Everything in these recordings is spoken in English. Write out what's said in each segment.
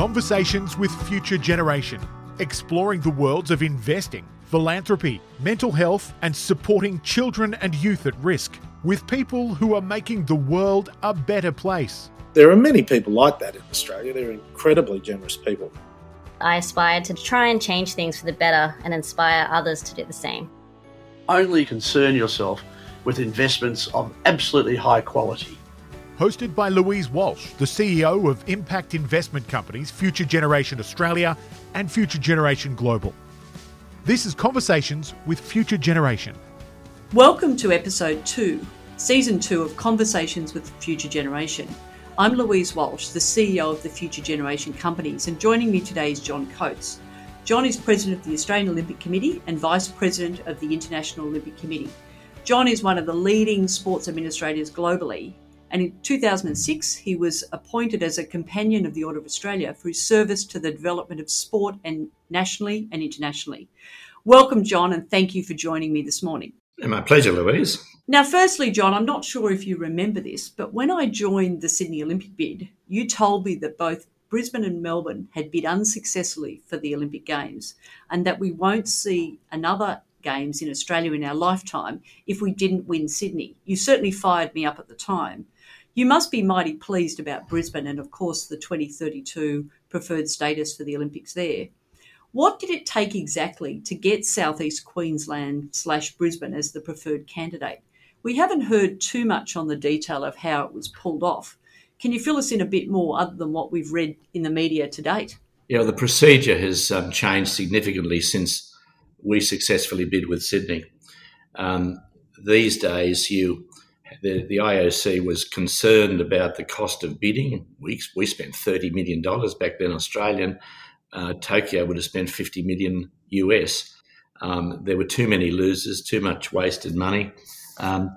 Conversations with Future Generation, exploring the worlds of investing, philanthropy, mental health, and supporting children and youth at risk with people who are making the world a better place. There are many people like that in Australia. They're incredibly generous people. I aspire to try and change things for the better and inspire others to do the same. Only concern yourself with investments of absolutely high quality. Hosted by Louise Walsh, the CEO of impact investment companies Future Generation Australia and Future Generation Global. This is Conversations with Future Generation. Welcome to episode two, season two of Conversations with Future Generation. I'm Louise Walsh, the CEO of the Future Generation Companies, and joining me today is John Coates. John is President of the Australian Olympic Committee and Vice President of the International Olympic Committee. John is one of the leading sports administrators globally, and in 2006 he was appointed as a Companion of the Order of Australia for his service to the development of sport and nationally and internationally. Welcome, John, and thank you for joining me this morning. My pleasure, Louise. Now, firstly, John, I'm not sure if you remember this, but when I joined the Sydney Olympic bid, you told me that both Brisbane and Melbourne had bid unsuccessfully for the Olympic Games and that we won't see another Games in Australia in our lifetime if we didn't win Sydney. You certainly fired me up at the time. You must be mighty pleased about Brisbane and, of course, the 2032 preferred status for the Olympics there. What did it take exactly to get Southeast Queensland slash Brisbane as the preferred candidate? We haven't heard too much on the detail of how it was pulled off. Can you fill us in a bit more other than what we've read in the media to date? Yeah, the procedure has um, changed significantly since we successfully bid with Sydney. Um, these days, you the, the IOC was concerned about the cost of bidding. We, we spent $30 million back then, Australian. Uh, Tokyo would have spent 50 million US. Um, there were too many losers, too much wasted money. Um,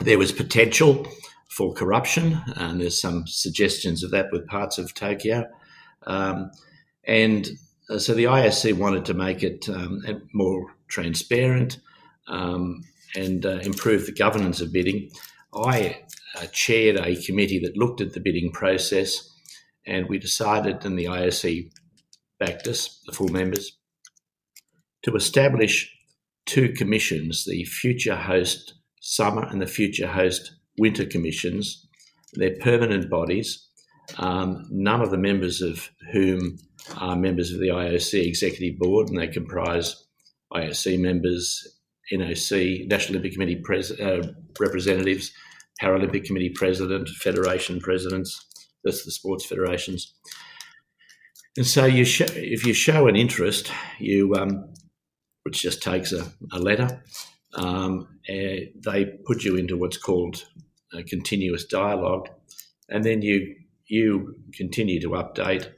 there was potential for corruption, and there's some suggestions of that with parts of Tokyo. Um, and uh, so the IOC wanted to make it um, more transparent um, and uh, improve the governance of bidding. I uh, chaired a committee that looked at the bidding process, and we decided, and the IOC backed us, the full members, to establish two commissions the Future Host Summer and the Future Host Winter Commissions. They're permanent bodies, um, none of the members of whom are members of the IOC Executive Board, and they comprise IOC members, NOC, National Olympic Committee pres- uh, representatives, Paralympic Committee president, federation presidents, that's the sports federations. And so you sh- if you show an interest, you um, which just takes a, a letter, um, they put you into what's called a continuous dialogue, and then you you continue to update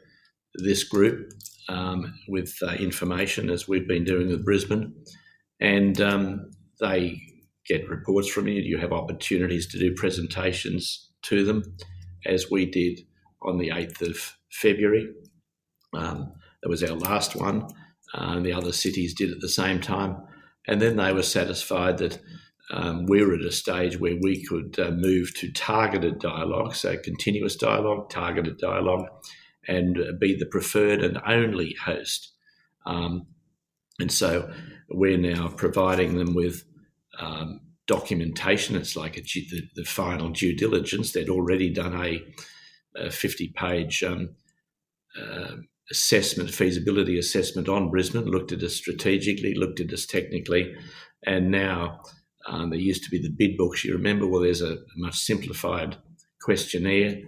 this group um, with uh, information as we've been doing with Brisbane, and um, they get reports from you. You have opportunities to do presentations to them, as we did on the 8th of February. Um, that was our last one. Uh, and the other cities did at the same time. And then they were satisfied that um, we were at a stage where we could uh, move to targeted dialogue, so continuous dialogue, targeted dialogue, and be the preferred and only host. Um, and so we're now providing them with um, documentation. It's like a, the, the, final due diligence. They'd already done a, a 50 page um, uh, assessment, feasibility assessment on Brisbane, looked at us strategically, looked at us technically, and now um, there used to be the bid books. You remember? Well, there's a much simplified questionnaire.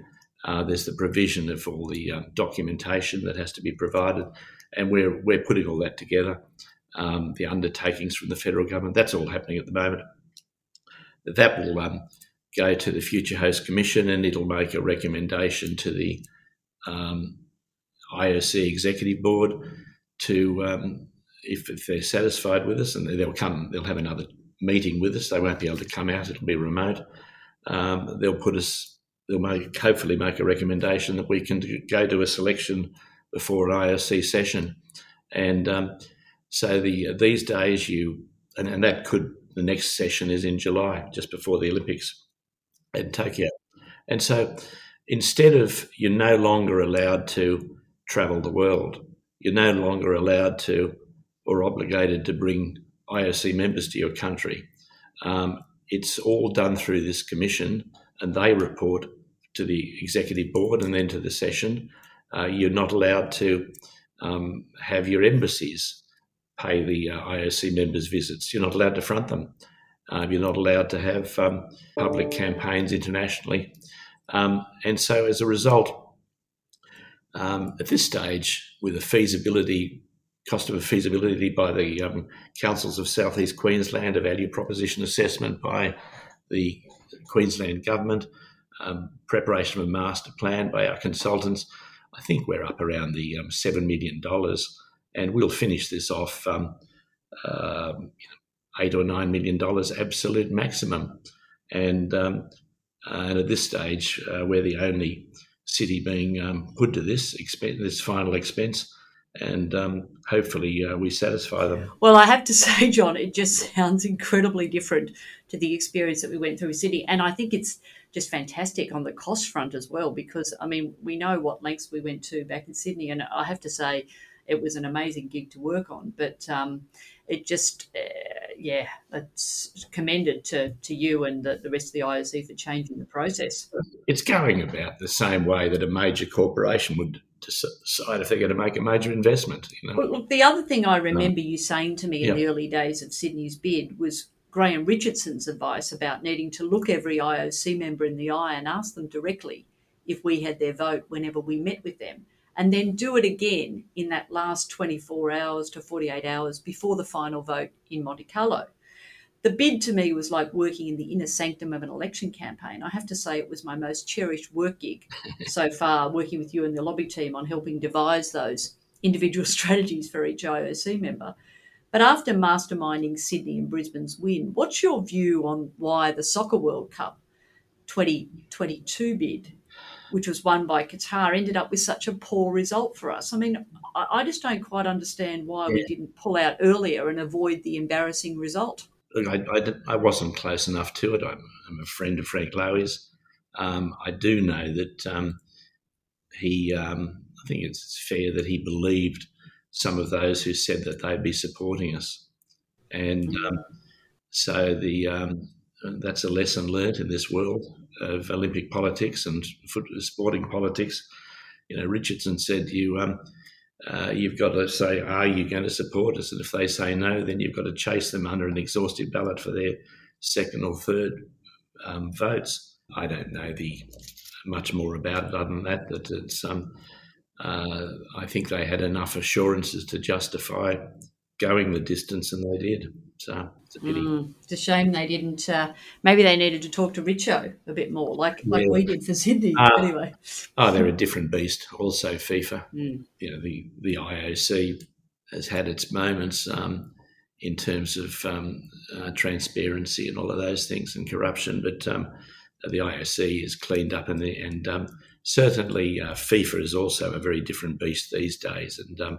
Uh, there's the provision of all the uh, documentation that has to be provided, and we're we're putting all that together um, the undertakings from the federal government. That's all happening at the moment. That will um, go to the Future Host Commission and it'll make a recommendation to the um, IOC Executive Board to, um, if, if, they're satisfied with us, and they'll come, they'll have another meeting with us. They won't be able to come out; it'll be remote. Um, they'll put us. They'll make, hopefully make a recommendation that we can go to a selection before an IOC session, and um, so the these days you and, and that could the next session is in July, just before the Olympics in Tokyo. And so instead of you're no longer allowed to travel the world. You're no longer allowed to or obligated to bring IOC members to your country. Um, it's all done through this commission, and they report to the executive board and then to the session. Uh, you're not allowed to um, have your embassies pay the uh, IOC members visits. You're not allowed to front them. Uh, you're not allowed to have um, public campaigns internationally. Um, and so, as a result, um, at this stage, with a feasibility cost of a feasibility by the um, councils of southeast Queensland, a value proposition assessment by the Queensland government, um, preparation of a master plan by our consultants. I think we're up around the um, $7 million, and we'll finish this off um, uh, eight or nine million dollars absolute maximum. And, um, and at this stage, uh, we're the only city being um, put to this expense, this final expense and um, hopefully uh, we satisfy them. Well, I have to say, John, it just sounds incredibly different to the experience that we went through Sydney, and I think it's just fantastic on the cost front as well because I mean we know what lengths we went to back in Sydney, and I have to say it was an amazing gig to work on, but. Um, it just, uh, yeah, it's commended to, to you and the, the rest of the IOC for changing the process. It's going about the same way that a major corporation would decide if they're going to make a major investment. You know? well, look, the other thing I remember no. you saying to me in the early days of Sydney's bid was Graham Richardson's advice about needing to look every IOC member in the eye and ask them directly if we had their vote whenever we met with them and then do it again in that last 24 hours to 48 hours before the final vote in Monte Carlo. The bid to me was like working in the inner sanctum of an election campaign. I have to say it was my most cherished work gig so far, working with you and the lobby team on helping devise those individual strategies for each IOC member. But after masterminding Sydney and Brisbane's win, what's your view on why the Soccer World Cup 2022 bid which was won by Qatar, ended up with such a poor result for us. I mean, I, I just don't quite understand why yeah. we didn't pull out earlier and avoid the embarrassing result. Look, I, I, I wasn't close enough to it. I'm, I'm a friend of Frank Lowy's. Um, I do know that um, he, um, I think it's fair that he believed some of those who said that they'd be supporting us. And um, so the um, that's a lesson learnt in this world of Olympic politics and sporting politics. You know, Richardson said you um, uh, you've got to say, are you going to support us? And if they say no, then you've got to chase them under an exhaustive ballot for their second or third um, votes. I don't know the much more about it other than that. That it's um, uh, I think they had enough assurances to justify going the distance, and they did. So it's a pity. Mm, it's a shame they didn't. Uh, maybe they needed to talk to Richo a bit more, like like yeah. we did for Sydney. Uh, anyway. Oh, they're a different beast. Also, FIFA. Mm. You know, the the IOC has had its moments um, in terms of um, uh, transparency and all of those things and corruption, but um, the IOC is cleaned up, and the, and um, certainly uh, FIFA is also a very different beast these days, and um,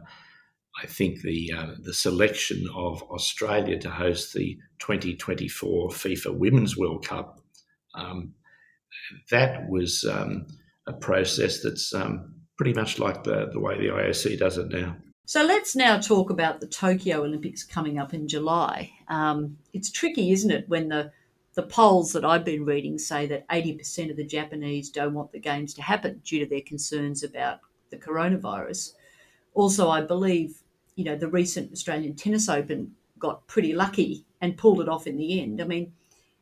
I think the uh, the selection of Australia to host the 2024 FIFA Women's World Cup um, that was um, a process that's um, pretty much like the the way the IOC does it now. So let's now talk about the Tokyo Olympics coming up in July. Um, it's tricky, isn't it, when the the polls that I've been reading say that 80% of the Japanese don't want the games to happen due to their concerns about the coronavirus. Also, I believe, you know, the recent Australian Tennis Open got pretty lucky and pulled it off in the end. I mean,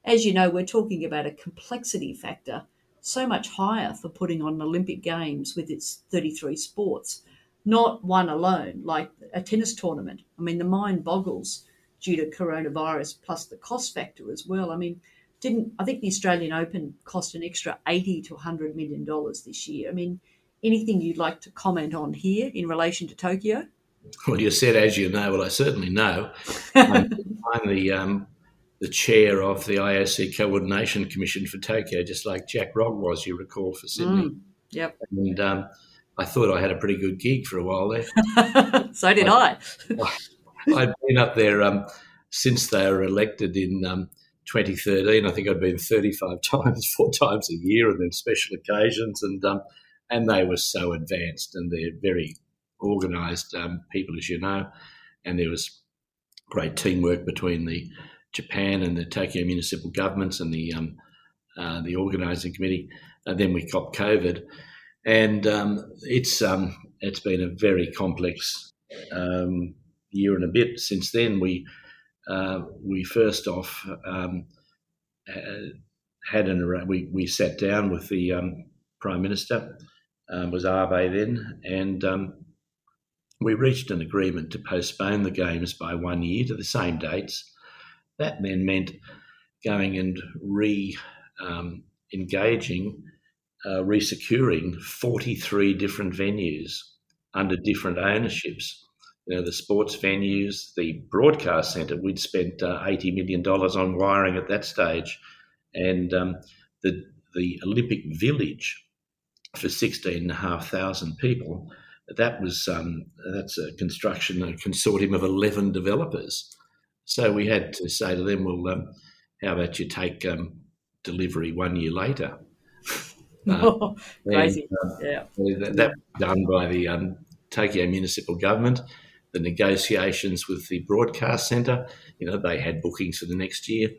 as you know, we're talking about a complexity factor so much higher for putting on Olympic Games with its 33 sports, not one alone, like a tennis tournament. I mean, the mind boggles due to coronavirus plus the cost factor as well. I mean, didn't I think the Australian Open cost an extra 80 to 100 million dollars this year? I mean, anything you'd like to comment on here in relation to Tokyo? Well, you said, as you know. Well, I certainly know. I'm, I'm the um, the chair of the IOC Coordination Commission for Tokyo, just like Jacques Rogge was, you recall, for Sydney. Mm, yep. And um, I thought I had a pretty good gig for a while there. so did I. I had been up there um, since they were elected in um, 2013. I think I'd been 35 times, four times a year, and then special occasions. And um, and they were so advanced, and they're very organised um, people, as you know, and there was great teamwork between the Japan and the Tokyo municipal governments and the um, uh, the organising committee. And then we got COVID, and um, it's um, it's been a very complex um, year and a bit since then. We uh, we first off um, had an we we sat down with the um, prime minister um, was Abe then, and we reached an agreement to postpone the games by one year to the same dates. That then meant going and re um, engaging, uh, resecuring 43 different venues under different ownerships. You know, the sports venues, the broadcast centre, we'd spent uh, $80 million on wiring at that stage. And um, the, the Olympic Village for 16,500 people that was um, that's a construction a consortium of 11 developers. So we had to say to them well um, how about you take um, delivery one year later? Uh, crazy. and, uh, yeah. that, that, done by the um, tokyo municipal government. The negotiations with the broadcast centre you know they had bookings for the next year.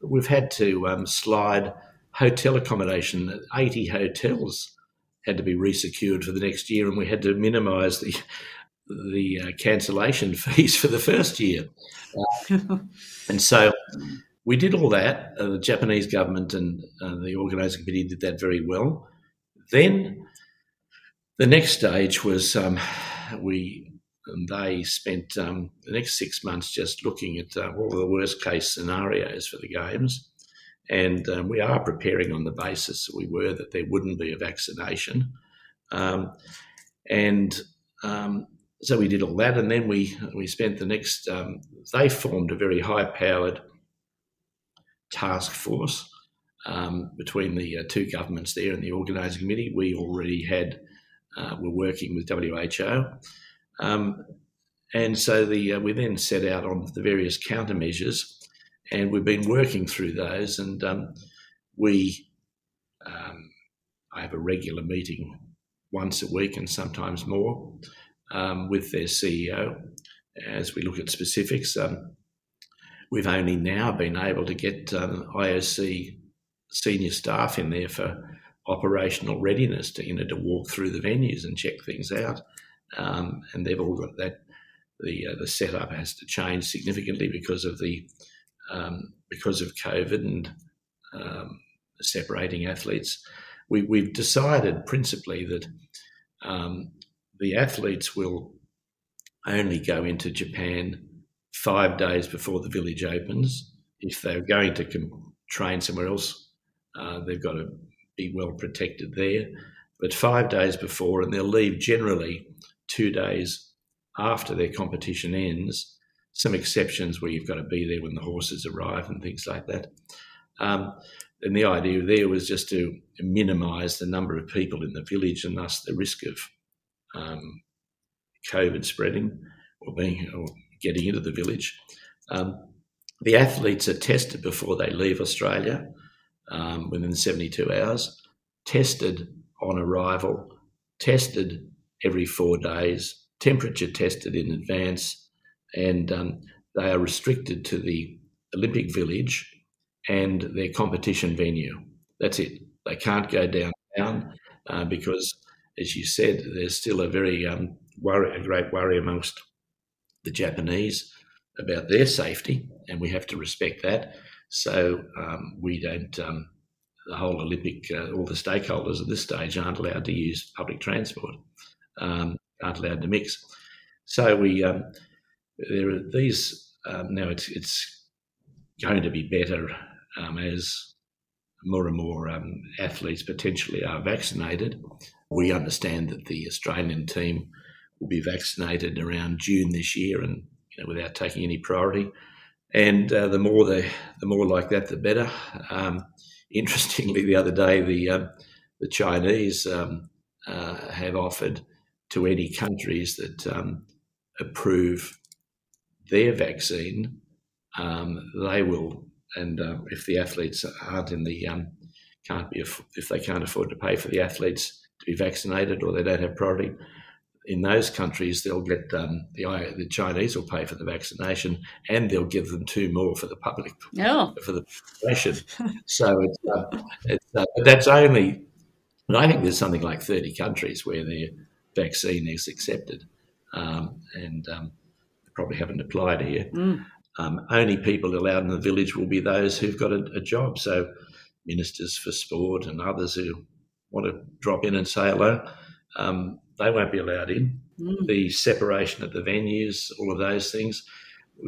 We've had to um, slide hotel accommodation 80 hotels had to be resecured for the next year, and we had to minimise the the uh, cancellation fees for the first year. Uh, and so we did all that. Uh, the Japanese government and uh, the organising committee did that very well. Then the next stage was um, we they spent um, the next six months just looking at uh, all the worst case scenarios for the games. And um, we are preparing on the basis that we were that there wouldn't be a vaccination. Um, and um, so we did all that. And then we, we spent the next, um, they formed a very high powered task force um, between the uh, two governments there and the organising committee. We already had, uh, were working with WHO. Um, and so the, uh, we then set out on the various countermeasures and we've been working through those. And um, we, um, I have a regular meeting once a week and sometimes more um, with their CEO as we look at specifics. Um, we've only now been able to get um, IOC senior staff in there for operational readiness to you know to walk through the venues and check things out. Um, and they've all got that. The uh, the setup has to change significantly because of the um, because of COVID and um, separating athletes, we, have decided principally that um, the athletes will only go into Japan five days before the village opens. If they're going to com- train somewhere else, uh, they've got to be well protected there. But five days before, and they'll leave generally two days after their competition ends some exceptions where you've got to be there when the horses arrive and things like that. Um, and the idea there was just to minimise the number of people in the village and thus the risk of um, COVID spreading or being or getting into the village. Um, the athletes are tested before they leave Australia um, within 72 hours, tested on arrival, tested every four days, temperature tested in advance, and um, they are restricted to the Olympic Village and their competition venue. That's it. They can't go downtown uh, because, as you said, there's still a very um, worry, a great worry amongst the Japanese about their safety, and we have to respect that. So um, we don't. Um, the whole Olympic, uh, all the stakeholders at this stage aren't allowed to use public transport, um, aren't allowed to mix. So we um, there are these um, now. It's it's going to be better um, as more and more um, athletes potentially are vaccinated. We understand that the Australian team will be vaccinated around June this year, and you know, without taking any priority. And uh, the more the the more like that, the better. Um, interestingly, the other day, the uh, the Chinese um, uh, have offered to any countries that approve their vaccine, um, they will, and uh, if the athletes aren't in the um, can't be if they can't afford to pay for the athletes to be vaccinated or they don't have priority. In those countries, they'll get um, the the Chinese will pay for the vaccination, and they'll give them two more for the public oh. for the population. so it's, uh, it's uh, that's only. And I think there's something like 30 countries where their vaccine is accepted, um, and um, probably haven't applied here. Mm. Um, only people allowed in the village will be those who've got a, a, job. So, ministers for sport and others who want to drop in and say hello, um, they won't be allowed in. Mm. The separation at the venues, all of those things.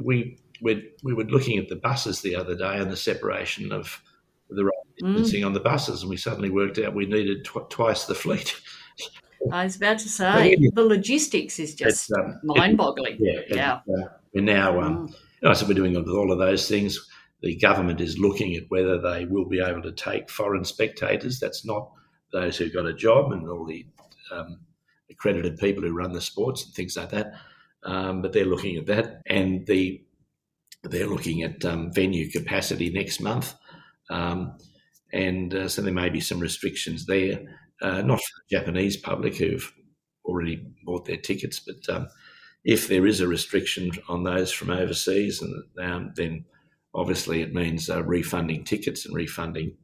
We we're, we were looking at the buses the other day and the separation of the right Mm. distancing on the buses, and we suddenly worked out we needed tw- twice the fleet. I was about to say the logistics is just um, mind-boggling. Yeah, Yeah. and, uh, we're now. Um, Mm. you know, so we're doing all of those things. The government is looking at whether they will be able to take foreign spectators. That's not those who got a job and all the um, accredited people who run the sports and things like that. Um, but they're looking at that, and the they're looking at um, venue capacity next month, um, and uh, so there may be some restrictions there. Uh, not for the Japanese public who've already bought their tickets, but um, if there is a restriction on those from overseas, and um, then obviously it means uh, refunding tickets and refunding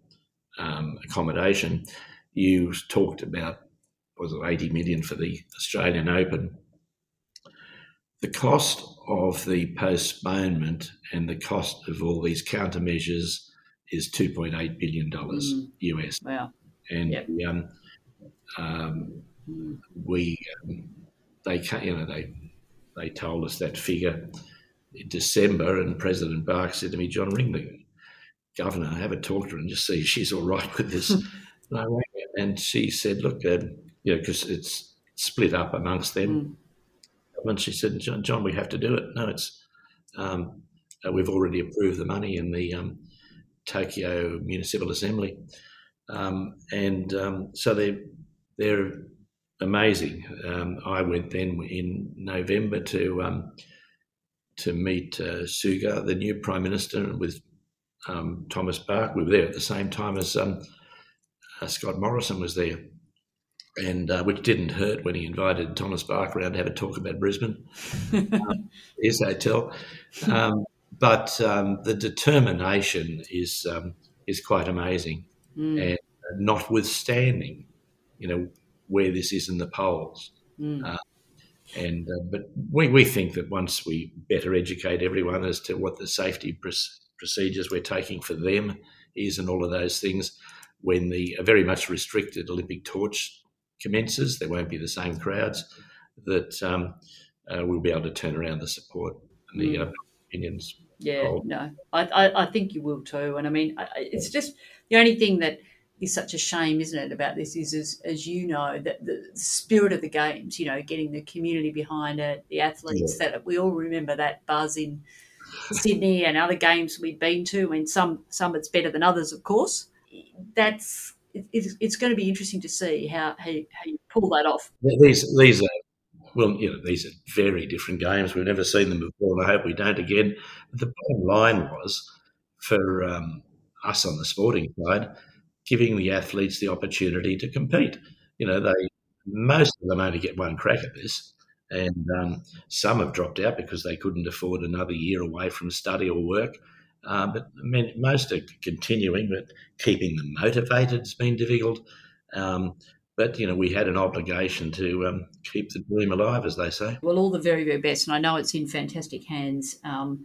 um, accommodation. You talked about was it eighty million for the Australian Open? The cost of the postponement and the cost of all these countermeasures is two point eight billion dollars Mm. US, Wow. and Yep. um, um, we um, they you know they they told us that figure in December, and President Bach said to me, "John, ring the governor, have a talk to her, and just see if she's all right with this." and, I and she said, "Look, um, you know, because it's split up amongst them." Mm. And she said, "John, John, we have to do it. No, it's um, uh, we've already approved the money in the um, Tokyo Municipal Assembly, um, and um, so they they're amazing. Um, I went then in November to um, to meet uh, Suga, the new prime minister, with um, Thomas Bach. We were there at the same time as um, uh, Scott Morrison was there, and uh, which didn't hurt when he invited Thomas Bach around to have a talk about Brisbane, his hotel. Um, but um, the determination is um, is quite amazing, Mm. and notwithstanding, you know, where this is in the polls. Mm. Uh, and uh, but we, we think that once we better educate everyone as to what the safety pr- procedures we're taking for them is and all of those things, when the a very much restricted Olympic torch commences, there won't be the same crowds. That um, uh, we'll be able to turn around the support and the uh, opinions. Yeah, no, I, I, I think you will too. And I mean, it's just the only thing that is such a shame, isn't it, about this is, as, as you know, that the spirit of the games, you know, getting the community behind it, the athletes, that we all remember that buzz in Sydney and other games we've been to. I mean, some, some it's better than others, of course. That's, it, it's, it's going to be interesting to see how, how, you, how you pull that off. These these are well, you know, these are very different games. We've never seen them before, and I hope we don't again. The bottom line was for um, us on the sporting side, giving the athletes the opportunity to compete. You know, they most of them only get one crack at this, and um, some have dropped out because they couldn't afford another year away from study or work. Uh, but men- most are continuing, but keeping them motivated has been difficult. Um, but you know, we had an obligation to um, keep the dream alive, as they say. Well, all the very, very best. And I know it's in fantastic hands um,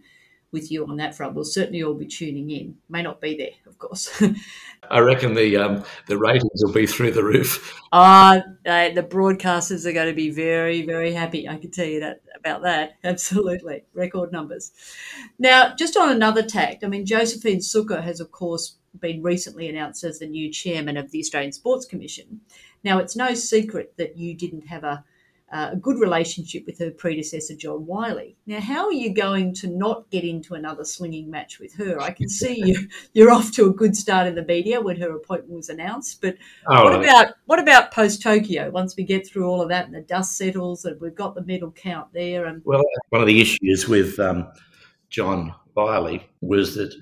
with you on that front. We'll certainly all be tuning in. May not be there, of course. I reckon the um, the ratings will be through the roof. Ah, uh, the broadcasters are going to be very, very happy. I can tell you that about that. Absolutely, record numbers. Now, just on another tact, I mean, Josephine Sukkar has, of course, been recently announced as the new chairman of the Australian Sports Commission. Now, it's no secret that you didn't have a, uh, a good relationship with her predecessor, John Wylie. Now, how are you going to not get into another slinging match with her? I can see you, you're off to a good start in the media when her appointment was announced, but Oh, what about what about post Tokyo? Once we get through all of that and the dust settles and we've got the medal count there, and well, one of the issues with um, John Wylie was that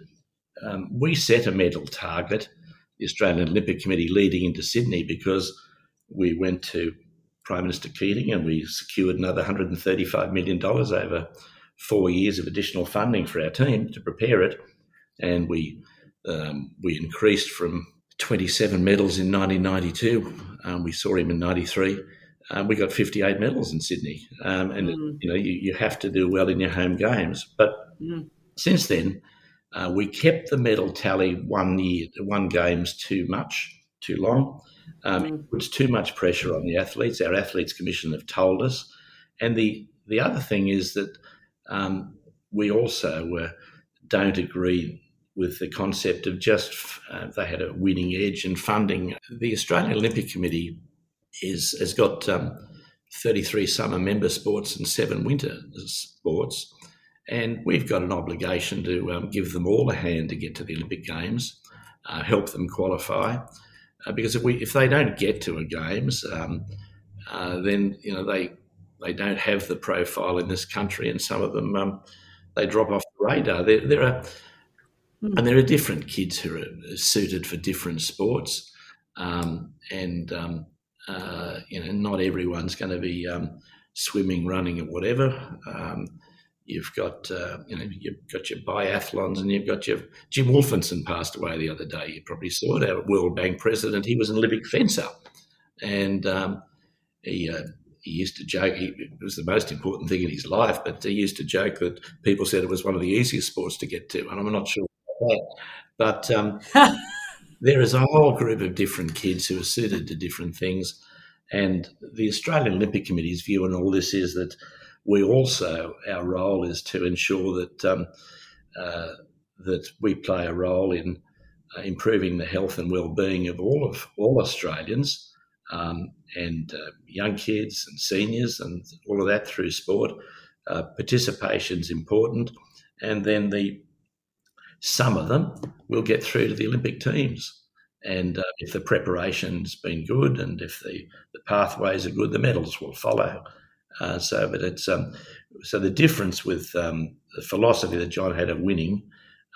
um, we set a medal target, the Australian Olympic Committee, leading into Sydney because we went to Prime Minister Keating and we secured another $135 million over four years of additional funding for our team to prepare it. And we, um, we increased from 27 medals in 1992. Um, we saw him in 93. Um, we got 58 medals in Sydney. Um, and, mm. you know, you, you have to do well in your home games. But mm. since then, uh, we kept the medal tally one year, one games too much, too long. Um, mm. It puts too much pressure on the athletes. Our athletes commission have told us. And the, the other thing is that um, we also uh, don't agree with the concept of just uh, they had a winning edge in funding. The Australian Olympic Committee is has got um, 33 summer member sports and seven winter sports, and we've got an obligation to um, give them all a hand to get to the Olympic Games, uh, help them qualify, uh, because if we if they don't get to a games, um, uh, then you know they they don't have the profile in this country, and some of them um, they drop off the radar. There, there are Mm. And there are different kids who are suited for different sports, um, and um, uh, you know, not everyone's going to be um, swimming, running, or whatever. You've got uh, you know you've got your biathlons, and you've got your Jim Wolfensohn passed away the other day. You probably saw it. Our World Bank president. He was an Olympic fencer, and um, he. Uh, he used to joke he, it was the most important thing in his life, but he used to joke that people said it was one of the easiest sports to get to, and I'm not sure that. but um, there is a whole group of different kids who are suited to different things. And the Australian Olympic Committee's view on all this is that we also, our role is to ensure that um, uh, that we play a role in uh, improving the health and well-being of all of all Australians um, and uh, young kids and seniors and all of that through sport. Uh, Participation is important, and then the some of them will get through to the Olympic teams. And uh, if the preparation's been good and if the, the pathways are good, the medals will follow. Uh, so, but it's um, so the difference with um, the philosophy that John had of winning,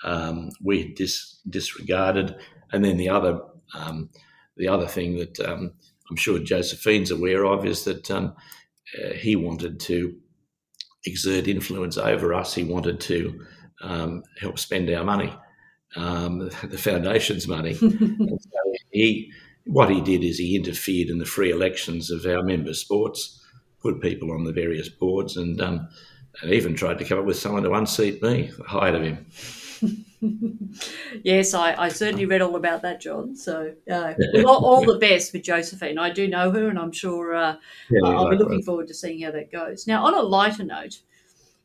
um, we dis- disregarded, and then the other um, the other thing that um, I'm sure Josephine's aware of is that um, uh, he wanted to exert influence over us. He wanted to um, help spend our money, um, the foundation's money. so he, what he did is he interfered in the free elections of our member sports, put people on the various boards, and, um, and even tried to come up with someone to unseat me, the height of him. yes, I, I, certainly read all about that, John. So, uh, all, all, the best with Josephine. I do know her, and I'm sure uh, yeah, I'll be looking forward to seeing how that goes. Now, on a lighter note,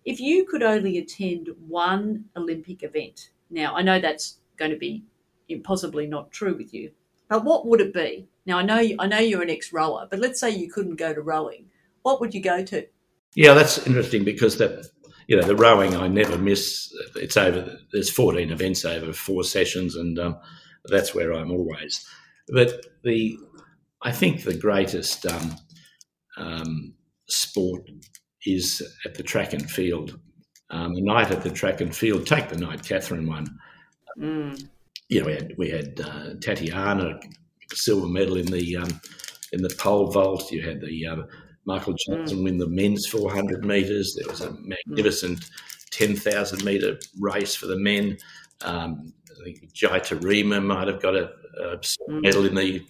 if you could only attend one Olympic event, now I know that's going to be impossibly not true with you, but what would it be? Now I know you, I know you're an ex-rower, but let's say you couldn't go to rowing, what would you go to? Yeah, that's interesting because that you know the rowing I never miss. It's over. There's 14 events over four sessions, and um, that's where I'm always. But the I think the greatest um, um, sport is at the track and field. Um, the night at the track and field, take the night Catherine one. Mm. You know, we had, we had uh, Tatiana, silver medal in the um, in the pole vault. You had the uh, Michael mm. Johnson mm. win the men's 400 metres. There was a magnificent mm. 10,000 metre race for the men. Um, I think Jai Taurima might have got a, a mm. medal in the,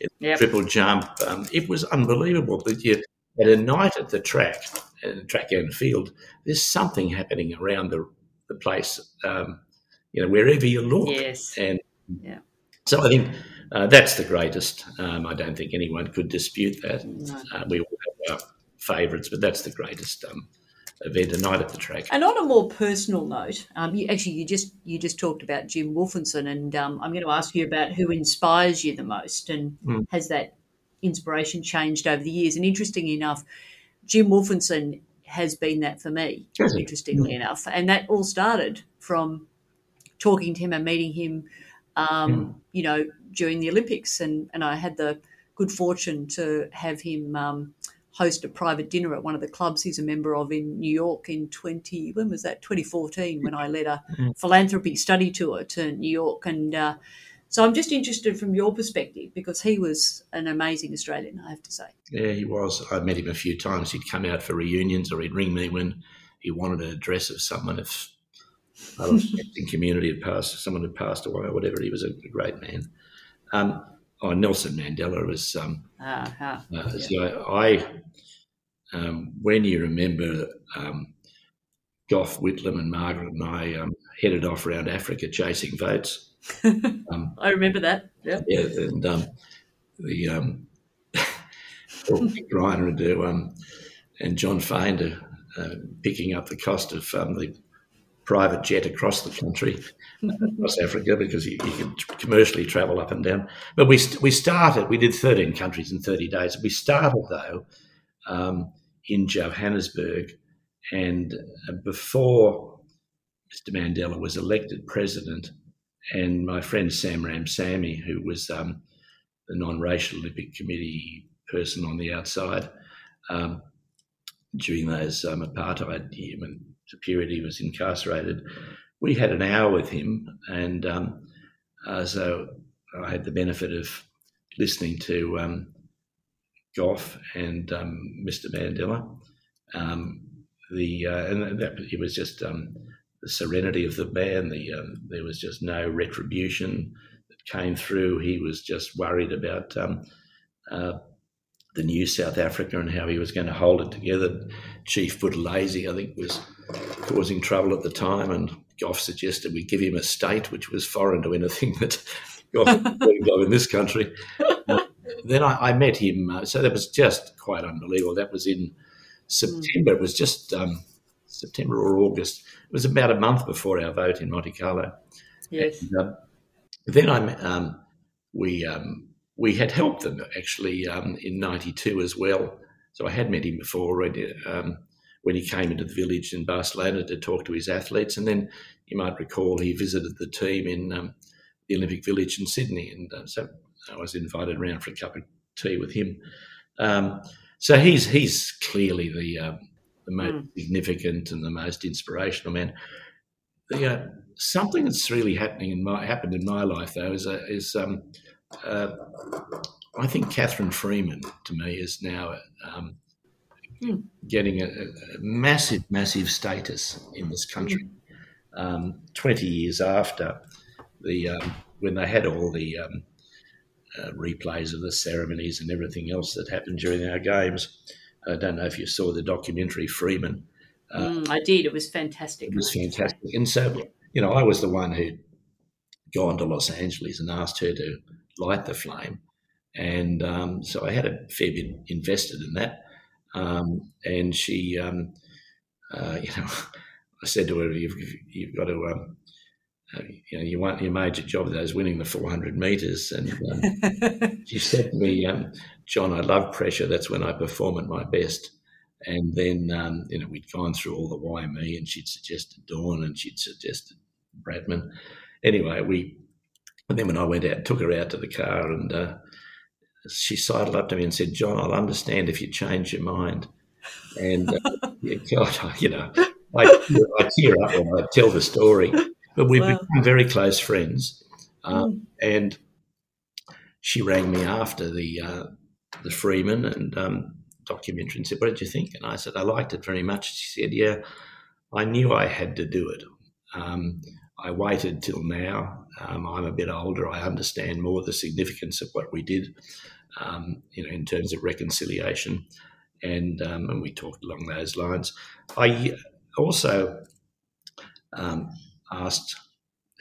in yep. triple jump. Um, it was unbelievable. But you, at a night at the track, and track and field, there's something happening around the, the place, um, you know, wherever you look. Yes. And yeah. so I think uh, that's the greatest. Um, I don't think anyone could dispute that. No. Uh, we all have our favourites, but that's the greatest um, event, a night at the track. And on a more personal note, um, you, actually, you just you just talked about Jim Wolfensohn, and um, I'm going to ask you about who inspires you the most, and mm. has that inspiration changed over the years? And interestingly enough, Jim Wolfensohn has been that for me, interestingly enough. And that all started from talking to him and meeting him, um, mm. you know, during the Olympics. And, and I had the good fortune to have him um, host a private dinner at one of the clubs he's a member of in New York in 20, when was that? 2014, when I led a mm. philanthropy study tour to New York. And uh, So I'm just interested from your perspective because he was an amazing Australian, I have to say. Yeah, he was. I met him a few times. He'd come out for reunions or he'd ring me when he wanted an address of someone if I was in community had passed, someone had passed away or whatever. He was a, great man. Um, oh, Nelson Mandela was. Um, uh-huh. uh, so I, um, when you remember um, Gough Whitlam and Margaret and I um, headed off around Africa chasing votes. Um, I remember that. Yeah. Yeah, and um, the um, Reiner and, and John Fain uh, picking up the cost of um, the private jet across the country, across Africa, because you, you can commercially travel up and down. But we we started. We did thirteen countries in thirty days. We started though um, in Johannesburg, and uh, before Mr. Mandela was elected president and my friend Sam Ram Ramsamy, who was um, the non-racial Olympic Committee person on the outside um, during those um, apartheid year, when period he was incarcerated, we had an hour with him, and um, uh, so I had the benefit of listening to um, Gough and Mr. Um, Mandela. Um, the uh, and that it was just the serenity of the man. The um, there was just no retribution that came through. He was just worried about um, uh, the new South Africa and how he was going to hold it together. Chief Buthelezi, I think, was causing trouble at the time, and Gough suggested we give him a state, which was foreign to anything that Gough in this country. Uh, then I, I, met him, uh, so that was just quite unbelievable. That was in September. It was just um, September or August. It was about a month before our vote in Monte Carlo. Yes. And, um, then I, um, we um, we had helped them actually um, in '92 as well. So I had met him before already um, when he came into the village in Barcelona to talk to his athletes, and then you might recall he visited the team in um, the Olympic Village in Sydney, and uh, so I was invited around for a cup of tea with him. so he's he's clearly the the most mm. significant and the most inspirational man. You know, something that's really happening in my happened in my life though is uh, is um, uh, I think Catherine Freeman to me is now um, mm. getting a, a, massive massive status in this country. Mm. Um, Twenty years after the um, when they had all the um, uh, replays of the ceremonies and everything else that happened during our games. I don't know if you saw the documentary Freeman. Uh, mm, I did. It was fantastic. It was fantastic. And so, you know, I was the one who'd gone to Los Angeles and asked her to light the flame. And um, so I had a fair bit invested in that. Um, and she, um, uh, you know, I said to her, "You've, you've got to, um, uh, you know, you want your major job there is winning the 400 meters." And um, she said to me, um, John, I love pressure. That's when I perform at my best. And then, um, you know, we'd gone through all the why me, and she'd suggested Dawn, and she'd suggested Bradman. Anyway, we, and then when I went out, took her out to the car, and uh, she sidled up to me and said, John, I'll understand if you change your mind. And uh, yeah, God, you know, I, I tear up when I tell the story. But we've wow. become very close friends. Um, mm. And she rang me after the uh, the Freeman and um, documentary and said, What did you think? And I said, I liked it very much. She said, Yeah, I knew I had to do it. Um, I waited till now. Um, I'm a bit older. I understand more the significance of what we did, um, you know, in terms of reconciliation. And, um, and we talked along those lines. I also um, asked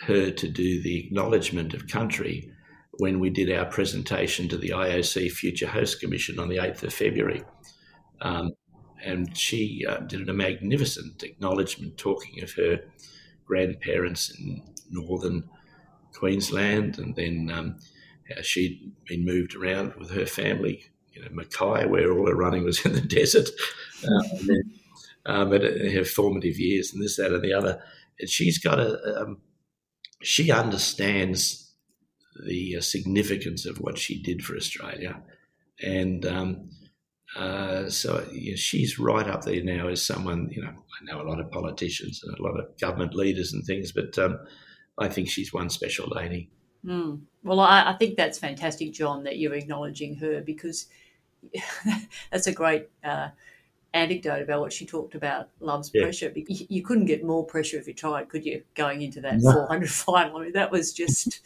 her to do the acknowledgement of country when we did our presentation to the IOC Future Host Commission on the 8th of February. Um, and she uh, did a magnificent acknowledgement talking of her grandparents in northern Queensland and then um, she'd been moved around with her family, you know, Mackay, where all her running was in the desert, um, at her formative years and this, that, and the other. And she's got a, um, she understands the uh, significance of what she did for Australia. And um, uh, so you know, she's right up there now as someone, you know, I know a lot of politicians and a lot of government leaders and things, but um, I think she's one special lady. Mm. Well, I, I, think that's fantastic, John, that you're acknowledging her because that's a great uh, anecdote about what she talked about love's yeah. pressure. You, you, couldn't get more pressure if you tried, could you? Going into that no. 400 final, I mean, that was just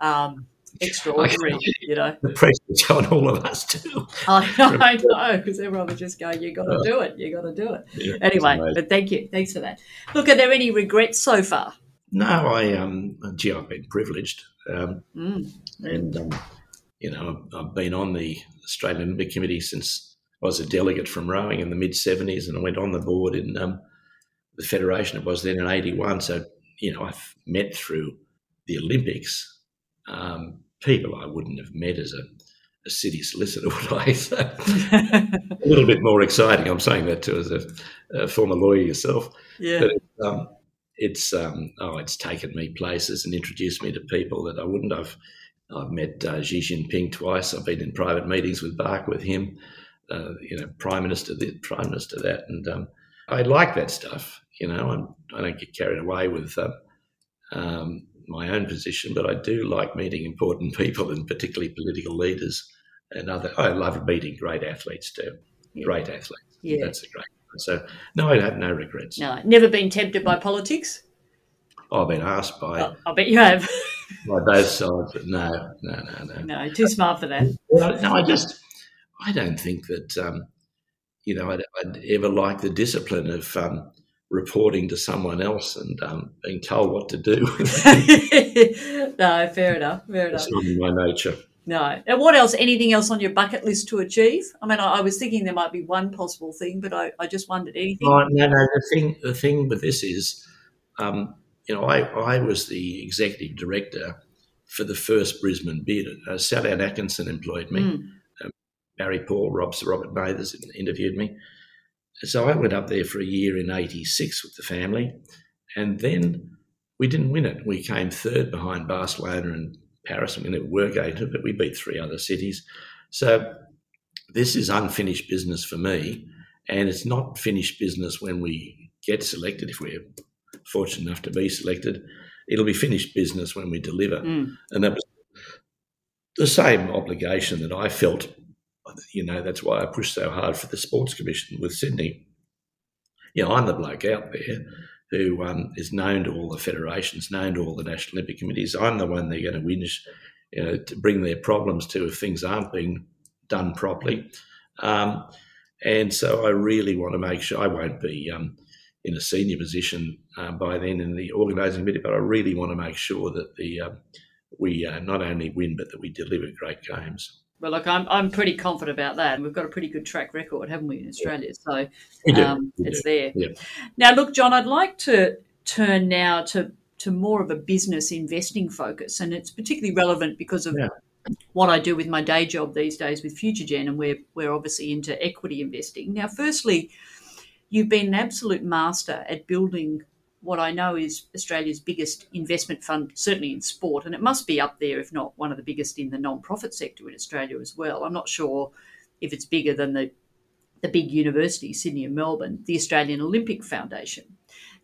um, extraordinary. you know, the pressure's on all of us too. I know, I know, because everyone was just going, "You got to do it, you got to do it." Yeah, anyway, but thank you, thanks for that. Look, are there any regrets so far? No, I um, gee, I've been privileged, um, mm. and um, you know, I've been on the Australian Olympic Committee since I was a delegate from rowing in the mid '70s, and I went on the board in um, the federation. It was then in '81, so you know, I've met through the Olympics um, people I wouldn't have met as a, a city solicitor, would I? So, a little bit more exciting. I'm saying that too as a, a former lawyer yourself. Yeah. But, um, it's um, oh, it's taken me places and introduced me to people that I wouldn't have. I've met uh, Xi Jinping twice. I've been in private meetings with Bach with him. Uh, you know, prime minister this, prime minister that, and um, I like that stuff. You know, I'm, I do not get carried away with uh, um, my own position, but I do like meeting important people and particularly political leaders and other. I love meeting great athletes too. Yeah. Great athletes. Yeah, that's a great. So no, I have no regrets. No, never been tempted by politics. Oh, I've been asked by. Oh, I bet you have. by both sides, but no, no, no, no. No, too smart for that. No, I just, I don't think that, um, you know, I'd, I'd, ever like the discipline of um, reporting to someone else and um, being told what to do. no, fair enough. Fair enough. It's not in my nature. No. And what else? Anything else on your bucket list to achieve? I mean, I, I was thinking there might be one possible thing, but I, I just wondered anything. Oh, no, no. The thing, the thing with this is, um, you know, I, I was the executive director for the first Brisbane bid. Uh, Sally Atkinson employed me. Mm. Um, Barry Paul, Rob, Robert Mathers interviewed me. So I went up there for a year in 86 with the family. And then we didn't win it. We came third behind Barcelona and Paris. I mean, we were going to, but we beat three other cities. So this is unfinished business for me. And it's not finished business when we get selected, if we're fortunate enough to be selected. It'll be finished business when we deliver. Mm. And that was the same obligation that I felt you know, that's why I pushed so hard for the Sports Commission with Sydney. You know, I'm the bloke out there who um, is known to all the federations, known to all the national Olympic committees. I'm the one they're going to whinge, you know, to bring their problems to if things aren't being done properly. Um, and so I really want to make sure I won't be um, in a senior position um, by then in the organising committee, but I really want to make sure that the uh, we uh, not only win but that we deliver great games. Well, look, I'm I'm pretty confident about that. And We've got a pretty good track record, haven't we, in Australia? So um, it's there. Yeah. Now, look, John, I'd like to turn now to to more of a business investing focus, and it's particularly relevant because of yeah. what I do with my day job these days with FutureGen, and we're we're obviously into equity investing. Now, firstly, you've been an absolute master at building what I know is Australia's biggest investment fund, certainly in sport, and it must be up there, if not one of the biggest in the non-profit sector in Australia as well. I'm not sure if it's bigger than the the big universities, Sydney and Melbourne, the Australian Olympic Foundation.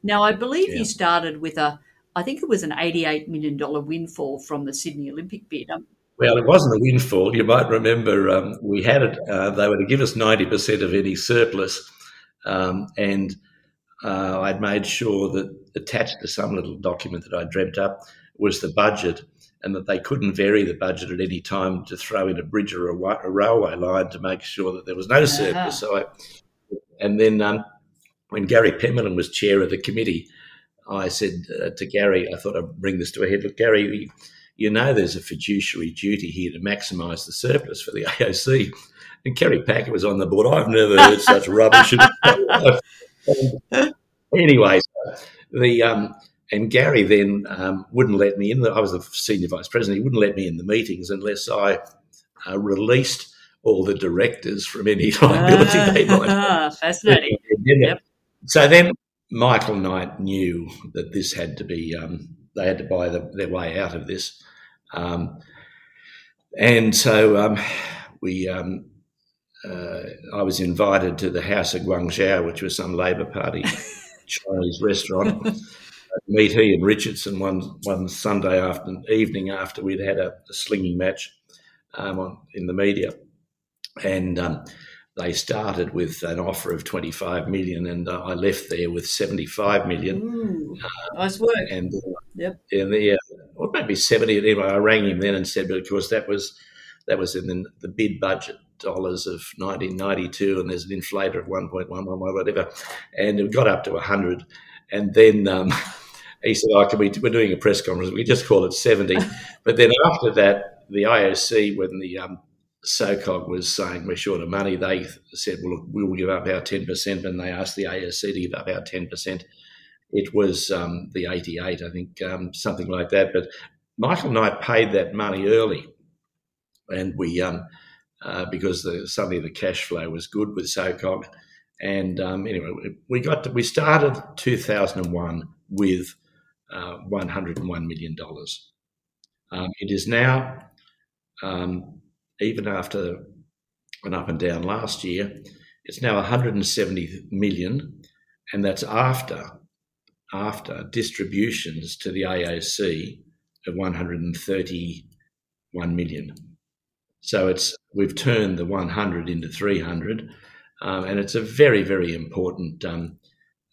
Now, I believe yeah. you started with a, I think it was an $88 million windfall from the Sydney Olympic bid. Um, well, it wasn't a windfall. You might remember um, we had it, uh, they were to give us 90% of any surplus. Um, and uh, I'd made sure that attached to some little document that I dreamt up was the budget, and that they couldn't vary the budget at any time to throw in a bridge or a, a railway line to make sure that there was no surplus. Uh-huh. So, I, and then um, when Gary Pemberton was chair of the committee, I said uh, to Gary, I thought I'd bring this to a head. Look, Gary, you know there's a fiduciary duty here to maximise the surplus for the AOC. And Kerry Packer was on the board. I've never heard such rubbish. anyway, the um, and Gary then um, wouldn't let me in. I was the senior vice president. He wouldn't let me in the meetings unless I uh, released all the directors from any liability uh, they might. Fascinating. yep. So then Michael Knight knew that this had to be. Um, they had to buy the, their way out of this, um, and so um, we um, uh, I was invited to the House of Guangzhou, which was some Labor Party Chinese restaurant. meet he and Richardson one one Sunday after evening after we'd had a, a slinging match um, on, in the media, and um, they started with an offer of 25 million, and uh, I left there with 75 million. Ooh, nice work. And uh, Yep. and the, uh, or maybe 70. Anyway, I rang him then and said, but of course that was that was in the, the bid budget dollars of 1992, and there's an inflator of 1.1, whatever, and it got up to 100, and then. Um, he said, "Oh, can we? We're doing a press conference. We just call it 70." but then after that, the IOC, when the um, SOCOG was saying we're short of money, they said, "Well, look, we will give up our 10%," and they asked the AOC to give up our 10%. It was um, the 88, I think, um, something like that. But Michael and I paid that money early, and we um, uh, because the, suddenly the cash flow was good with SOCOG. And um, anyway, we got to, we started 2001 with uh, 101 million dollars. Um, it is now, um, even after an up and down last year, it's now 170 million, and that's after after distributions to the AOC of 131 million. So it's we've turned the 100 into 300, um, and it's a very very important um,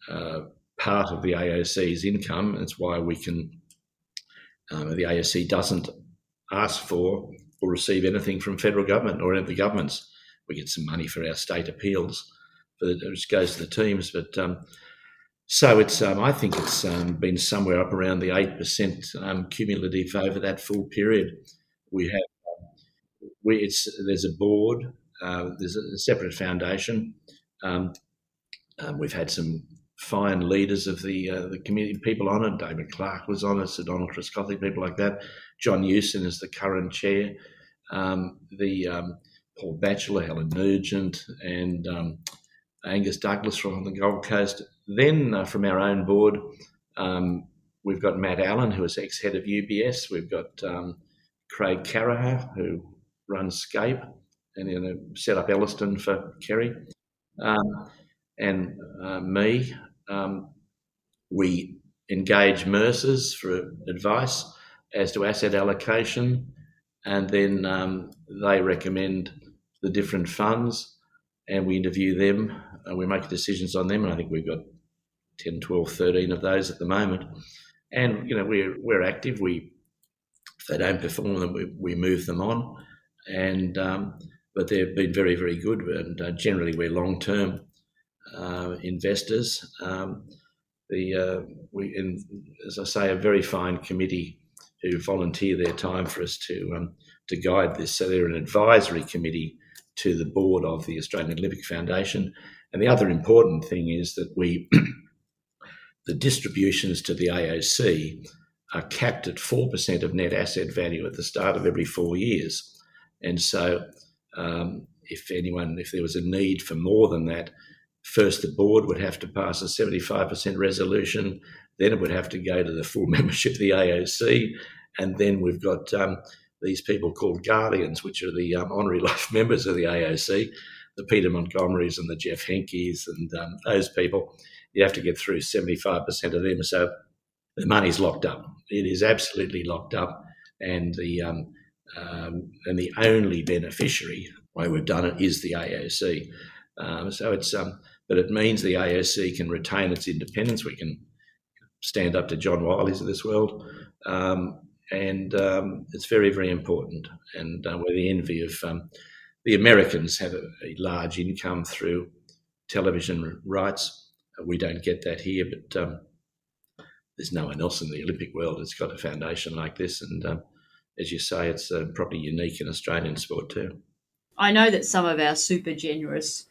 uh, part of the AOC's income. That's why we can um, the AOC doesn't ask for or receive anything from federal government or any of the governments. We get some money for our state appeals, the, which goes to the teams, but. Um, so it's, um, I think it's um, been somewhere up around the eight percent um, cumulative over that full period. We have, we, it's there's a board, uh, there's a separate foundation. Um, um, we've had some fine leaders of the uh, the community people on it. David Clark was on it, Sir Donald Trescowthick, people like that. John Hewson is the current chair. Um, the Paul Batchelor, Helen Nugent, and Angus Douglas from the Gold Coast. Then uh, from our own board, um, we've got Matt Allen, who is ex head of UBS. We've got um, Craig Carracher, who runs Scape and you know, set up Ellerston for Kerry, um, and uh, me. Um, we engage Mercers for advice as to asset allocation, and then um, they recommend the different funds, and we interview them and we make decisions on them, and I think we've got 10, 12, 13 of those at the moment. And you know we're we're active. We if they don't perform, then we, we move them on. And um, but they've been very very good, and uh, generally we're long term uh, investors. Um, the uh, we in, as I say, a very fine committee who volunteer their time for us to um, to guide this. So they're an advisory committee to the board of the Australian Olympic Foundation, and the other important thing is that we, the distributions to the AOC are capped at 4% of net asset value at the start of every four years. And so, um, if anyone, if there was a need for more than that, first the board would have to pass a 75% resolution, then it would have to go to the full membership of the AOC, and then we've got um, these people called guardians, which are the um, honorary life members of the AOC, the Peter Montgomerys and the Geoff Henkes and um, those people, you have to get through 75% of them. So the money's locked up. It is absolutely locked up. And the, um, and the only beneficiary, way we've done it, is the AOC. Um, so it's, um, but it means the AOC can retain its independence. We can stand up to John Wylies of this world. Um, and um, it's very, very important. And uh, we're the envy of um, the Americans have a, a, large income through television rights. We don't get that here, but um, there's no one else in the Olympic world that's got a foundation like this. And as you say, it's uh, probably unique in Australian sport too. I know that some of our super generous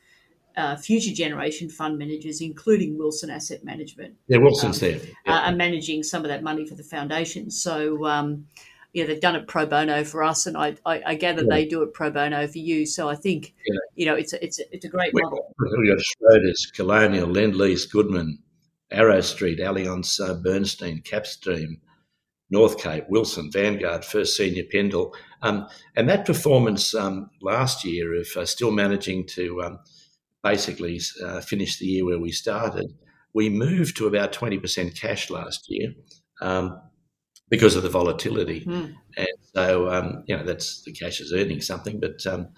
uh, future generation fund managers, including Wilson Asset Management, yeah, Wilson's um, there, yeah. are managing some of that money for the foundation. So um, yeah, they've done it pro bono for us, and I, I, I gather yeah. they do it pro bono for you. So I think yeah. you know it's a, it's a, it's a great we, model. We've got Schroders, Colonial, Lendlease, Goodman, Arrowstreet, Allianz, uh, Bernstein, Kapstream, Northcape, Wilson, Vanguard, First Sentier Pendal. um, and that performance um, last year of uh, still managing to um, basically uh, finish the year where we started we moved to about 20% cash last year um, because of the volatility. Mm. And so, um, you know, that's the cash is earning something, but, um,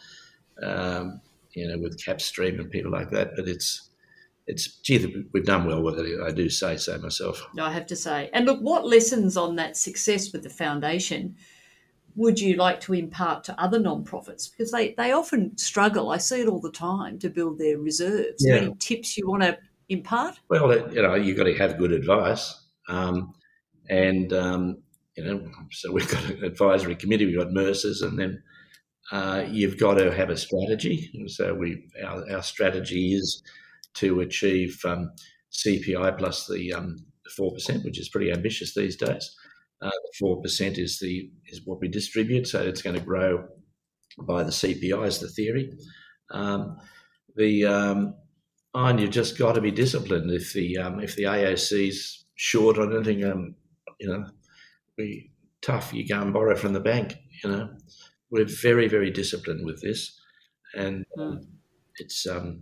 um, you know, with Kapstream and people like that, but it's, it's, gee, we've done well with it. I do say so myself. I have to say. And look, what lessons on that success with the foundation would you like to impart to other non-profits because they, they often struggle i see it all the time to build their reserves yeah. any tips you want to impart well you know you've got to have good advice um, and um, you know so we've got an advisory committee we've got mercers and then uh, you've got to have a strategy so we our, our strategy is to achieve um, cpi plus the um, 4% which is pretty ambitious these days uh, four percent is the is what we distribute, so it's going to grow by the CPI is the theory. Um, the um, and you've just got to be disciplined. If the um, if the AOC's short on anything, um, you know, we tough. You go and borrow from the bank. You know, we're very very disciplined with this, and mm. it's um,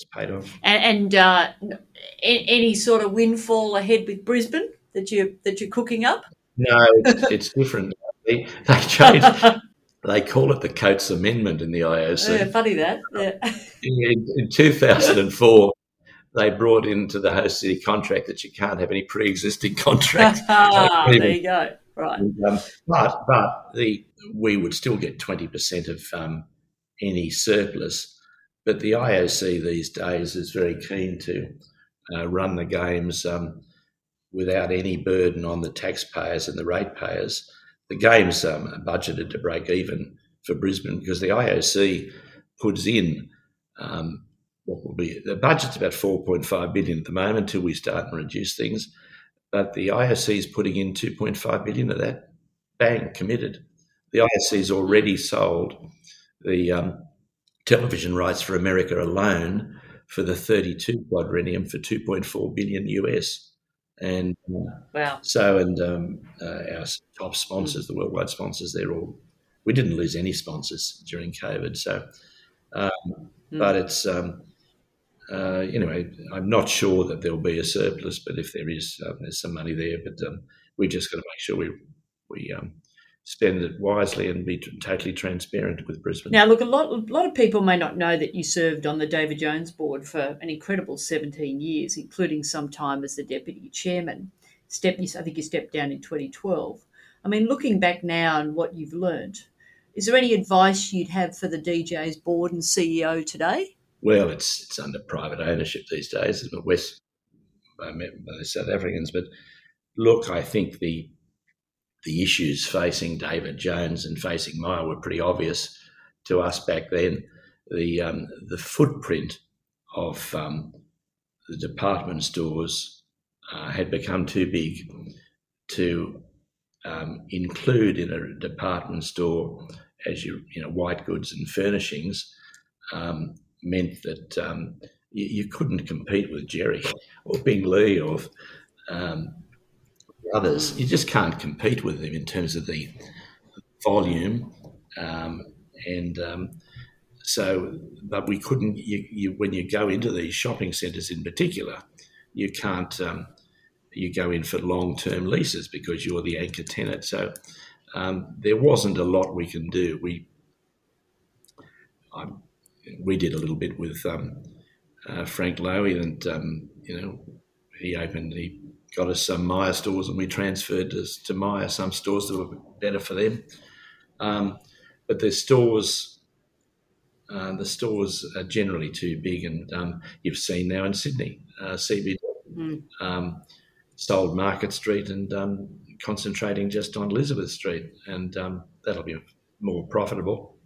it's paid off. And, and uh, any sort of windfall ahead with Brisbane that you that you're cooking up? No, it's, it's different. They, they changed. they call it the Coates Amendment in the IOC. Yeah, funny that. Yeah. In, in 2004, they brought into the host city contract that you can't have any pre-existing contracts. ah, there you go. Right. And, um, but but the we would still get 20% of um, any surplus. But the IOC these days is very keen to uh, run the games um, without any burden on the taxpayers and the ratepayers. The game's um, budgeted to break even for Brisbane because the IOC puts in um, what will be the budget's about 4.5 billion at the moment until we start and reduce things. But the IOC is putting in 2.5 billion of that. Bang, committed. The IOC has already sold the um, television rights for America alone for the 32 quadrennium for 2.4 billion US. And uh, wow. so, and um, uh, our top sponsors, the worldwide sponsors, they're all, we didn't lose any sponsors during COVID. So, um, mm. but it's, um, uh, anyway, I'm not sure that there'll be a surplus, but if there is, uh, there's some money there. But um, we just got to make sure we, we um, spend it wisely and be totally transparent with Brisbane. Now, look, a lot, a lot of people may not know that you served on the David Jones board for an incredible 17 years, including some time as the deputy chairman. Step, I think you stepped down in 2012. I mean, looking back now and what you've learned, is there any advice you'd have for the DJ's board and CEO today? Well, it's it's under private ownership these days, isn't it? West by the South Africans, but look, I think the the issues facing David Jones and facing Myer were pretty obvious to us back then. The um, the footprint of um, the department stores uh, had become too big to um, include in a department store as you you know white goods and furnishings um, meant that um, you, you, couldn't compete with Gerry or Bing Lee or um, others, you just can't compete with them in terms of the volume. Um, and um, so, but we couldn't, you, you, when you go into these shopping centres in particular, you can't, um, you go in for long term leases because you're the anchor tenant. So um, there wasn't a lot we can do. We, we did a little bit with um, uh, Frank Lowy and, um, you know, he opened, he got us some Myer stores and we transferred to, to Myer some stores that were better for them. Um, but the stores, uh, the stores are generally too big, and um, you've seen now in Sydney, uh, CBD mm. um, sold Market Street and um, concentrating just on Elizabeth Street, and um, that'll be more profitable.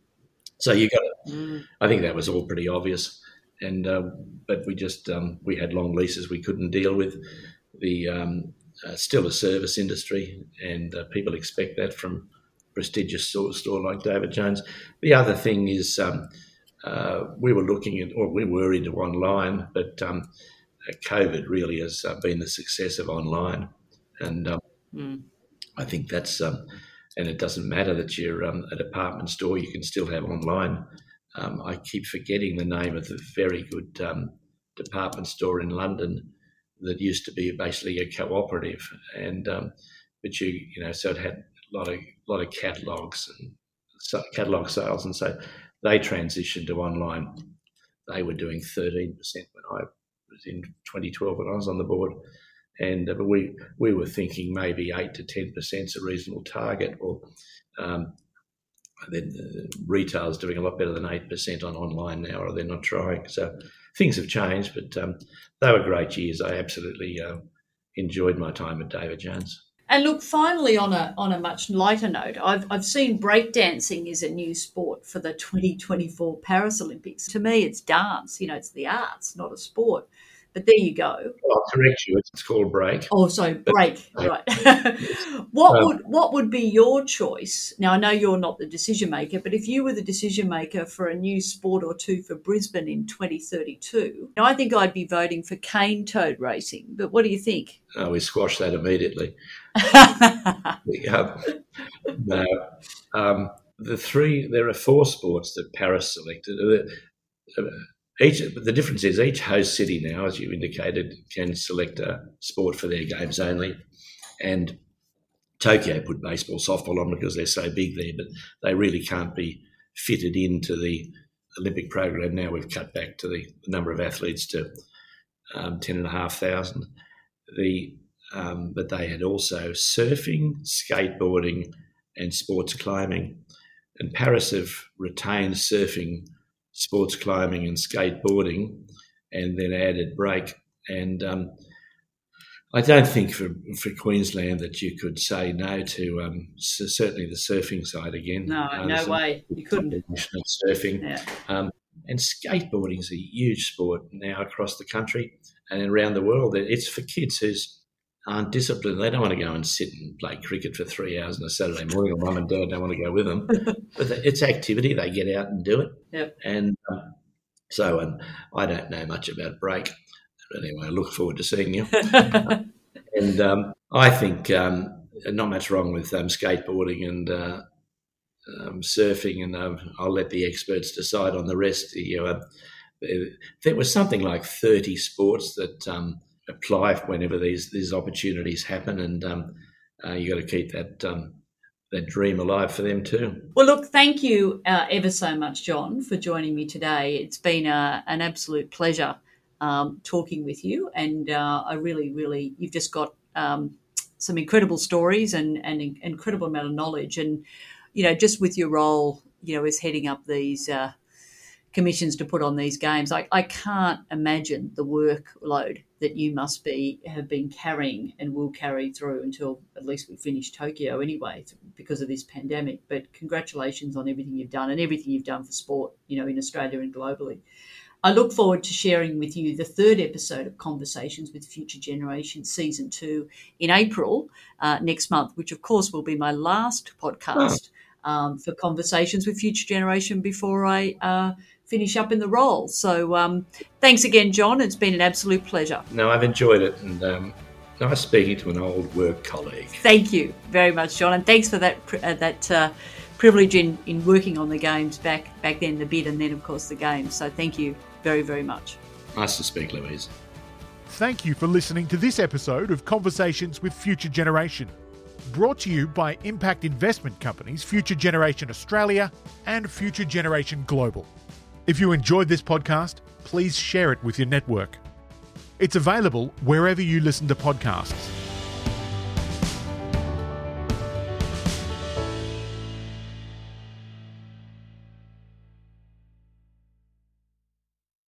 So you got. Mm. I think that was all pretty obvious, and uh, but we just um, we had long leases we couldn't deal with the um, uh, still a service industry, and uh, people expect that from prestigious store, store like David Jones. The other thing is um, uh, we were looking at, or we were into online, but um, uh, COVID really has uh, been the success of online, and mm. I think that's. Um, and it doesn't matter that you're um, a department store; you can still have online. Um, I keep forgetting the name of the very good department store in London that used to be basically a cooperative, and um, but you you know so it had a lot of lot of catalogs and catalog sales, and so they transitioned to online. They were doing thirteen percent when I was in 2012 when I was on the board, and uh, we we were thinking maybe eight to ten percent is a reasonable target. Or um, then uh, retail's doing a lot better than eight percent on online now, or they're not trying. So things have changed, but um, they were great years. I absolutely uh, enjoyed my time at David Jones. And look, finally, on a on a much lighter note, I've I've seen breakdancing is a new sport for the 2024 Paris Olympics. To me, it's dance. You know, it's the arts, not a sport. But there you go. I'll correct you. It's called break. Oh, so break. right. what um, would what would be your choice? Now I know you're not the decision maker, but if you were the decision maker for a new sport or two for Brisbane in 2032, now I think I'd be voting for cane toad racing. But what do you think? Oh, we squash that immediately. no, um, the three. There are four sports that Paris selected. Each the difference is each host city now, as you indicated, can select a sport for their games only, and Tokyo put baseball, softball on because they're so big there, but they really can't be fitted into the Olympic program. Now we've cut back to the number of athletes to um, ten and a half thousand. The um, but they had also surfing, skateboarding, and sports climbing. And Paris have retained surfing sports climbing and skateboarding, and then added break. And um, I don't think for for Queensland that you could say no to um, certainly the surfing side again. No, uh, no way, you couldn't. Surfing, yeah. um, and skateboarding is a huge sport now across the country and around the world. It's for kids who's aren't disciplined. They don't want to go and sit and play cricket for three hours on a Saturday morning, or mum and dad don't want to go with them. but it's activity; they get out and do it. Yep. And um, so, and I don't know much about break. but Anyway, I look forward to seeing you. and um, I think um, not much wrong with um, skateboarding and. Uh, um, surfing, and um, I'll let the experts decide on the rest. You uh, there was something like 30 sports that apply whenever these these opportunities happen, and um, uh, you got to keep that um, that dream alive for them too. Well, look, thank you uh, ever so much, John, for joining me today. It's been a, an absolute pleasure um, talking with you, and uh, I really, really, you've just got um, some incredible stories and and incredible amount of knowledge, and you know, just with your role, you know, as heading up these uh, commissions to put on these games. I, I can't imagine the workload that you must be have been carrying and will carry through until at least we finish Tokyo anyway because of this pandemic. But congratulations on everything you've done and everything you've done for sport, you know, in Australia and globally. I look forward to sharing with you the third episode of Conversations with Future Generation Season 2 in April uh, next month, which of course will be my last podcast um, for Conversations with Future Generation before I uh, finish up in the role. So um, thanks again, John. It's been an absolute pleasure. No, I've enjoyed it, and um, nice speaking to an old work colleague. Thank you very much, John, and thanks for that uh, that uh, privilege in, in working on the games back back then, the bid, and then of course the games. So thank you very very much. Nice to speak, Louise. Thank you for listening to this episode of Conversations with Future Generation. Brought to you by impact investment companies Future Generation Australia and Future Generation Global. If you enjoyed this podcast, please share it with your network. It's available wherever you listen to podcasts.